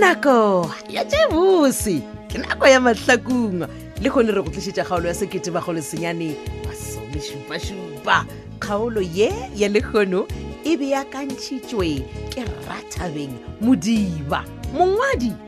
nako ya tšebose ke nako ya mahlakungwa le kgone re go tlišetša kgaolo ya sekete bagolo senyane masomešupasupa kgaolo ye ya lekgono e beakantšhitšwe ke rathabeng modiba mongwadi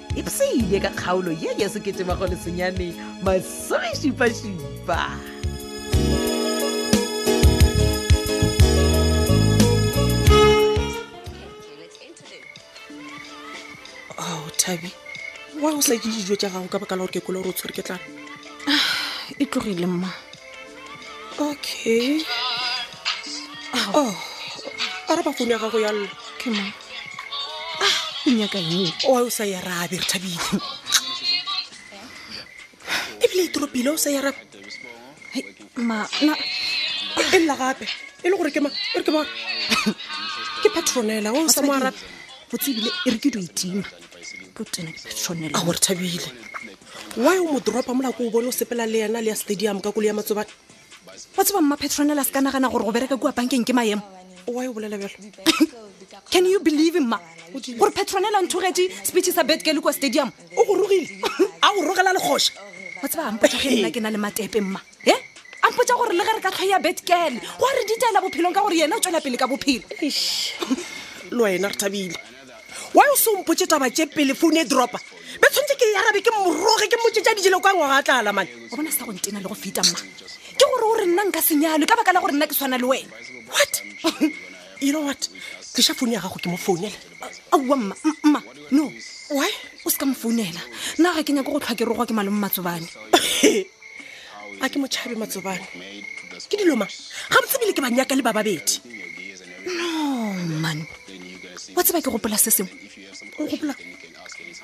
ipsile ka kgaolo ye ya sekete magolesenyane masomešupašupa thabi wa o sa je dijo tša gago ka baka la gore ke kole gore o tshwere ke tlana ah, e tlogile mma okay oh a re ba foune ya gago ya llo ke mo ah o nyaka eng oa o sa ya rabe re thabile ebile e toropile o sa ya rabe ma na e lla gape e le gore ke ma e re ke bona ke patronela o sa mo arabe botse ebile e re ke do itima ke tena ke patronela a gore thabile why o mo dropa mola ko o bone o sepela le yena le ya stadium ka kolo ya matsobane wa tseba mma petronel a se ka nagana gore go bereka kua bankeng ke maemo why o bolela bjalo can you believe mma gore petronel a nthogetse speech sa betgele kua stadium o go rogile a go rogela legoša wa tseba ampotsa ge nna ke na le matepe mma e eh? ampotsa gore le ge re ka tlhwa ya betgele go a re ditaela bophelong ka gore yena o tswela pele ka bophelo le wena re thabile wa o se ompotse taba tše pele founu e dropa be tshwanetse ke yarabe ke moroge ke motse tša dijelo ka ngwaga a tla alamane o bona sa go ntena le go feta mma ke gore o re nna nka senyalo ka baka la gore nna ke tshwana le wena what you know what tliša founu ya gago ke mo founela aowa mma mma no wy o se ka mo founela nna ga ke nyako go tlhwa ke rogwa ke malome matsobane a ke motšhabe matsobane ke diloma ga botsebile ke ba nyaka le ba babedi no man wa tseba ke gopola se sengwe o gopola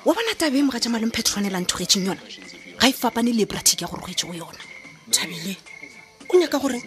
wa bona tabe e moga ja maleng petronelang thogetseng yona ga e fapane le e bratic ya go rogetšego yona thabile o nyaka goreng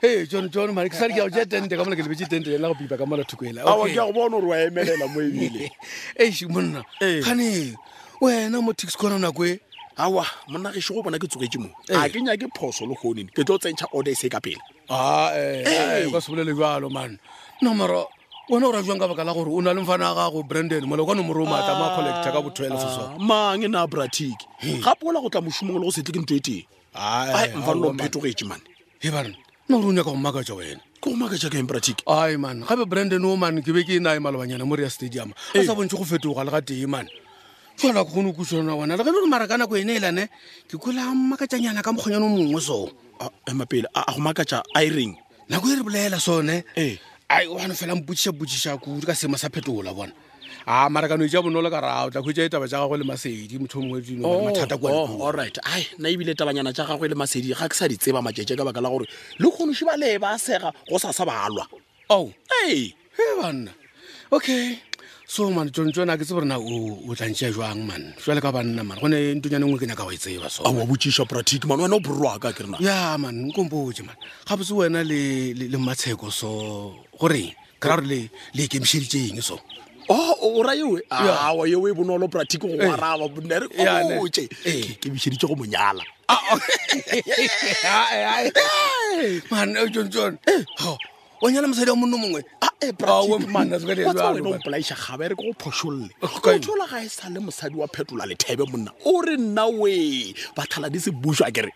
Hey, John, John, mane ke sa re ke a go tšea tente ka mola ke lebetse tente yela go pipa ka mola thoko ela awa ke ya go bona gore wa emelela mo ebile eish monna Ee. gane wena mo tix kona nako e awa monna gešo go bona ke tsogetse mo Ee. a ke nyake phoso le gonene ke tlo tsentšha order e se ka pele Ah, eh, Ee. eh, ka se bolele jalo man no mara wena o ra jwang ka baka la gore o na le mfana wa gago brandon mole kwa nomoro o maatla ma collector ka bo 12 so mang e na bratic gape ola go tla mošomong le go se tle ke nto e teng mfanelo phetogetše mane e barena na gore o nyaka go makatša wena ke go makatša ka empratic ai man gape branden o mane ke be ke e nae malobanyana mo re ya stadium a sa bontšhe go fetoga le ga tee mane fela ke kgone o kusana gona le ge beke mara ka nako ene e lane ke kwela makatšanyana ka mokgonyana o mongwe so emapele a go makatša a e reng nako e re bolela sone ee ai o gano fela mpotsiša potsiša kudu ka seemo sa phetola bona a mara ka no itša bonolo ka ra o tla khwetsa etaba tša gagwe le masedi motho mongwe dino oh, mathata kwa oh, all right ai na ebile tabanyana tša gagwe le masedi ga ke sa di tseba matšetše ka baka la gore le kgonoši ba le ba sega go sa sa balwa ao oh. ee he banna okay so man tson tson a ke tsebo rena o tlantšea jwang man jale ka banna man gone ntonyane nngwe ke nyaka go e tseba so awa botsiša pratic man wena o borwaka ke rena ya man nkompotse man ga botse wena le le matsheko so goreng ka re le le ikemišeditše eng so oh, o ra ewe awa ewe e bonolo pratico go araba bonna re kotse ke bišeditse go monyala o nyala mosadi wa monno mongwe manaaolaiša gabe re ke go phošolle otshola ga e sa le mosadi wa phetola lethebe monna o re nna we bathala di se bušwa kere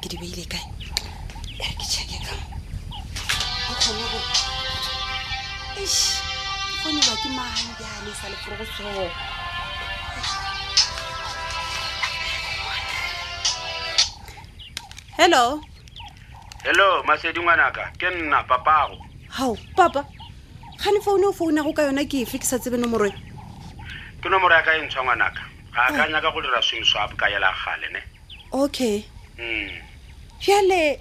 ke di beile kae ya re ke checke ka o kgone go eish ke kgonelwa ke mang bjale sa le fore go tsoo hello hello masedi ngwanaka ke nna papago gao papa gane foune o founago ka yona ke efe ke sa tsebe nomoro e ke nomoro ya ka e ntshwa ngwanaka ga a ka nyaka go dira swing swap ka yela gale ne okay bjale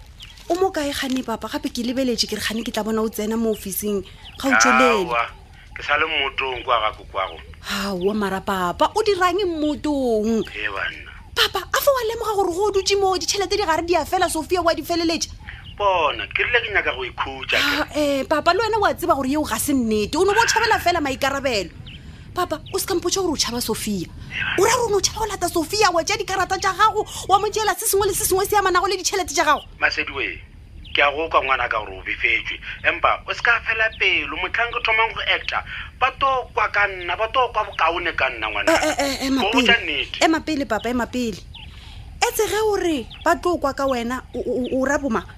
o mo kae gane papa gape ke lebeletše ke re gane ke tla bona o tsena mo officing ga o tšwelele Aowa, ke sa le mmotong kwa ga kokwago gaowa mara papa o dirang mmotong e banna papa a fo wa lemoga gore go o dutse moo ditšhelete di gare di a fela sophia wa di feleletše bona ke rile ke nyaka go ikhutša ke um papa le wena wa tseba gore yeo ga se nnete o no bo tšhabela fela maikarabelo papa o se kampotsa gore o tšhaba sophia o ra rone o tšhaba go lata sophia wa tša dikarata tša gago wa mo tšela se sengwe le se sengwe se ya manago le ditšhelete tša gago masediwe ke a go kwa ngwana ka gore o befetswe empa o se ka fela pelo motlhang ke thomang go actor ba to kwa ka nna ba to kwa bokaone ka nna ngwana Eh, eh, eh, eh, Go botša mapele. nnete. ema pele papa ema pele etse ge o re ba tlo kwa ka wena o- o o ra boma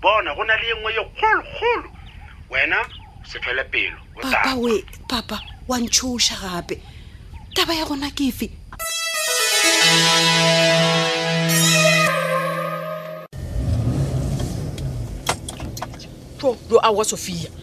bona go na le yengwe ye kgolokgolo wena sefele pelo papa we papa wa ntšhoša gape taba ya gona kefe to do awa sofia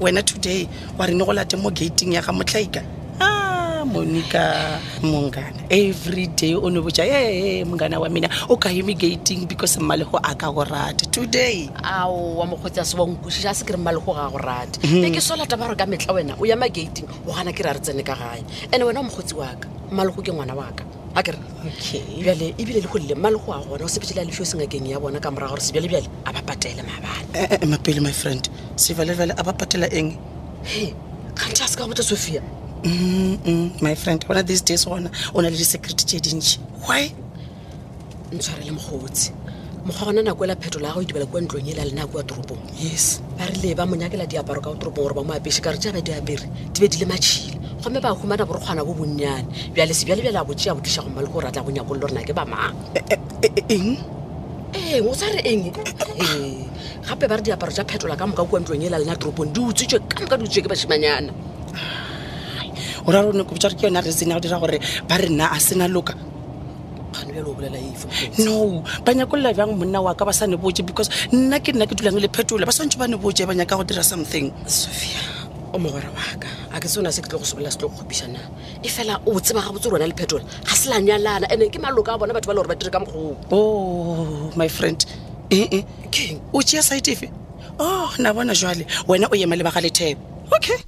wena today wa re ne go late mo gating ya ga motlaika Ah, monica mongana every day o ne botsa ee mongana wa mina o ka eme gating because mmalego a ka go rate today ao wa mokgotsi a se wa nkwešiša a se ke re mmalego ga go rate e ke sola taba gore ka metla wena o ya magating o gana ke re a re tsene ka gae ande wena wa mokgotsi waka mmalego ke ngwana waka a kere bjale ebile le golle mma le go a gona o sepetšele a lefio sengakeng ya bona ka morago gore sebjale bjale a ba patele mabane eh, eh, eh, mapele my friend sevalevale a ba patela eng he kganthe a se ka botsa sophia my friend bona these days gona o na le di-security tše dintšhi why ntshwarele mokgotsi mokgwa gona nako ela phetola ya go idibela kua ntlong e la lena kua toropong yes ba rile ba monyakela diaparo ka go toropong gore ba mo apese ka re tša ba di apere di be di le matšhile gomme ba humana borokgwana bo bonnyane bjale sebjale bjale a botse ya botliša gomma le go ratla go nyakolo rena ke ba mang e, e, e, eng eng o sa re eng gape ba re diaparo tša phetola ka moka kua ntlong e la lena toropong di utswitswe ka moka di utswitswe ke bašimanyana o ra rone kopotsa re ke yona re senya go dira gore ba re nna a sena loka no ba nyakolela bjang monna wa ka ba sa ne botse because nna ke nna ke dulang le phetola ba swantse ba ne botse ba nyaka go dira something sophia o mogwera waka a ke sona se ke tlo go sobelela se tlo go kgopišana e fela o tseba ga botse rona le phetola ga se la nyalana and-e ke maloka a bona batho ba le gore ba dire ka mokgoo o oh, my friend ee eh, eh. o tšea site efe o oh, na bona jale wena o ema le baga lethebe okay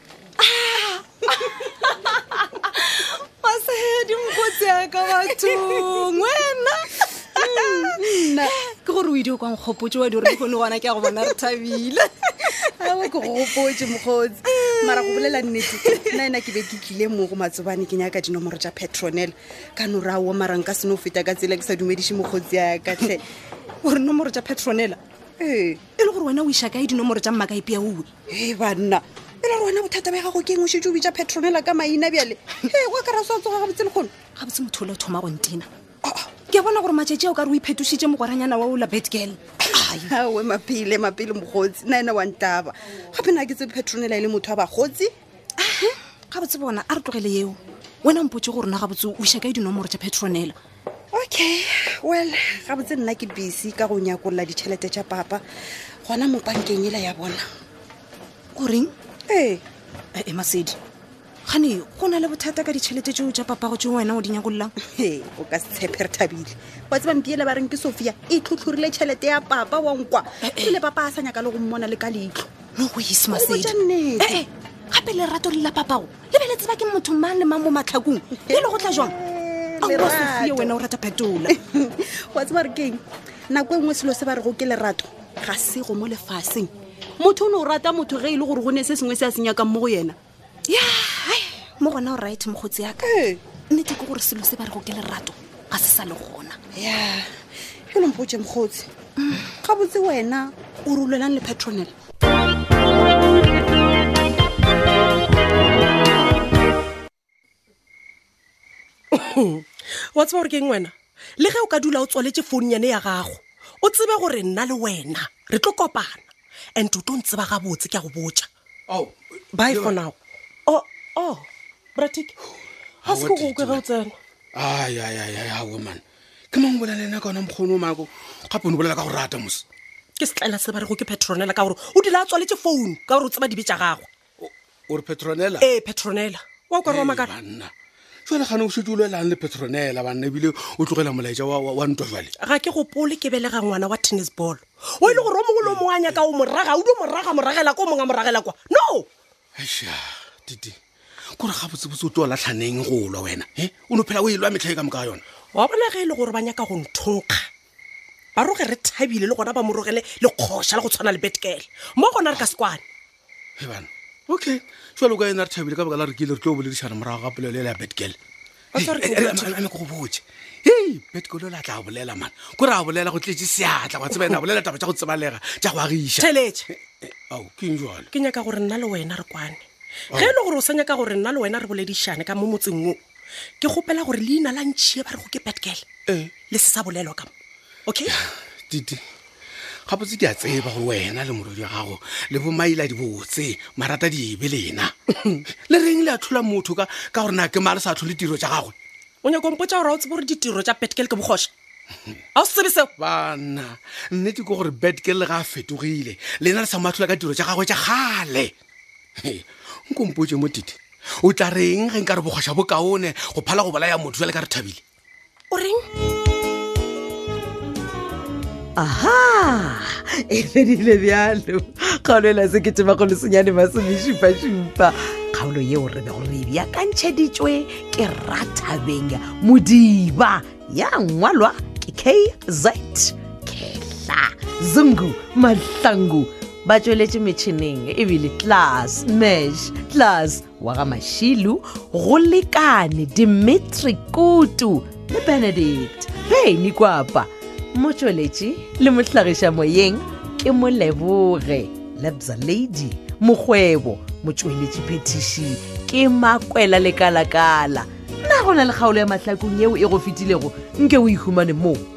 masedi nkgotsi yaka bathong wena nna ke gore o ide o kwang kgopotse wa diro kgone gona ke ya go bona re thabile awa ke gopotse mokgotsi mara go bolela nnete nna ena ke be ke tlile mo go matsobane ke nyaka dinomoro tša petronel ka nora wo mara nka seno feta ka tsela ke sa dumediše mokgotsi ya katlhe gore nomoro tša petronela ee e le gore wena o iša kae dinomoro tša mmaka epea owe e banna e le gore wena bothata ba gago keng o šetse o bitša petronela ka maina bjale e wa ka raso a tsoga gabotse le kgolo gabotse motho ole o thoma gontena ah, ah. ke a bona gore matšatši ao ka re o iphetošitše mogwaranyana wa ola betgirl awe mapele mapele mogotsi nna ena wa ntaba gape na ke tse petronela e le motho wa bagotsi gabotse bona a re tlogele yeo wena mpotse go rona gabotse o iša kae dinomoro tša petronela okay well ga botse nna ke busy ka go nyakolola ditšhelete tša papa gona mo pankeng ela ya bona o reng ee e eh, masedi gane go na le bothata ka ditšhelete tšeo tša papago tšeo wena o di nyakololang ee o ka se tshepe re thabile wa tsebang piele ba reng ke sophia e tlhotlhorile tšhelete ya papa wa nkwa eh, eh. ebile papa a sa nyaka le go mmona le ka leitlho no go ise masedi gape lerato le la papago le bele tseba ke motho mang le mang mo matlhakong e le go tla jwang aosofie wena o rata phetola wa tseba re keng nako e nngwe selo se ba re go ke lerato ga se go mo lefaseng motho o ne o rata motho ge e le gore go ne se sengwe se a senyakang mo go yena ya mo gona o right mokgotsi yaka ee. nnete ke gore selo se ba re go ke lerato ga se sa le gona ya ke lompotse mokgotsi mm. gabotse wena o rulelang le patronel wa tseba gore ke eng wena le ge o ka dula o tswaletse founnyane ya gago o tsebe gore nna le wena re tlo kopana and o tlo ntseba gabotse ke ya go botsa oh, by for now o oh, o oh, bratic ga se ko go kwe ge o tsena ayayaya woman ke mang bolela le ena ka ona mokgono o mako gape o ne bolela ka go rata mose ke setlaela se ba re go ke petronela ka gore o dila a tswaletse founu ka gore o tseba dibe tša gagwe o re petronela ee petronela wa o ka rowa makana banna jale gane o šetse o lwelang le petronela banna ebile o tlogela molaetša wa- wa wa ntwa jale ga ke gopole ke belega ngwana wa tennis ball o e le gore o mongwe le o mongwe a nyaka o moraga o dio moraga moragela ko o mongwe a moragela kwa no aša tite kore ga botsebotse o tlo latlhaneng go olwa wena e o no phela o e lwa metlha e ka moka yona wa bona ge e le gore ba nyaka go nthonkga ba roge re thabile le gona ba mo rogele le kgoša le go tshwana le betkele mo gona re ka sekwane ebana okay jalo ka ena re thabile ka baka la re kile re tlo boledišana morago ga polelo e le ya betkele Wa tswa re ke o botše. ame ko go botse hei betkolo la tla bolela mana ko re a bolela go tletse seatla wa tseba ena bolela taba tša go tsebalega tša go agiša theletše ao ke eng jalo ke nyaka gore nna le wena re kwane ge e le gore o sa nyaka gore nna le wena re boledišane ka mo motseng wo ke kgopela gore leina la ntšhie ba re go ke betgirl le se sa bolelwa ka mo okay tite ga botse ke a tseba gore wena le morodi wa gago le bomaila dibotse marata dibe lena le reng le a tlhola motho ka gore na ke ma le sa tlhole tiro tsa gagwe o nyako mpotsa gore ga o tsebo gore ditiro tsa betkel ke bogoša ga o sebe seo bana nnete ke gore betkel le ga a fetogile lena le sa mo atlhola ka tiro tsa gagwe tsa gale nkompotse mo tite o tla reng ge nka re bogoša bokaone go phala go bolaya motho jale ka re thabile o reng aha e fedile bjalo kgaolo e la sekete makgolo senyane masomešupašupa kgaolo yeo re bego re bjakantšheditšwe ke rathabeng modiba ya ngwalwa ke kz kehla zungu mahlangu ba tšweletše metšhineng ebile class mash class wa ga mašilu go lekane dimitri kutu le benedict hei ni kwapa motšweletši le mohlagiša moyeng ke moleboge lebza lady mokgwebo motšweletši phetiši ke makwela lekalakala na go na le kgaolo ya mahlakong yeo e go fetilego nke o ihumane moo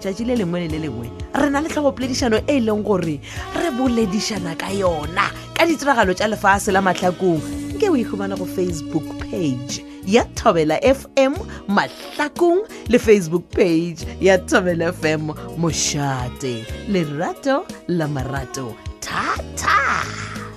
tšatši le lengwe le le lengwe re na le tlhogopoledišano e e leng gore re boledišana ka yona ka ditiragalo tša lefase la mahlakong nke o ikgomana go facebook page ya thobela fm mahlakong le facebook page ya thobela fm mošate lerato la marato thata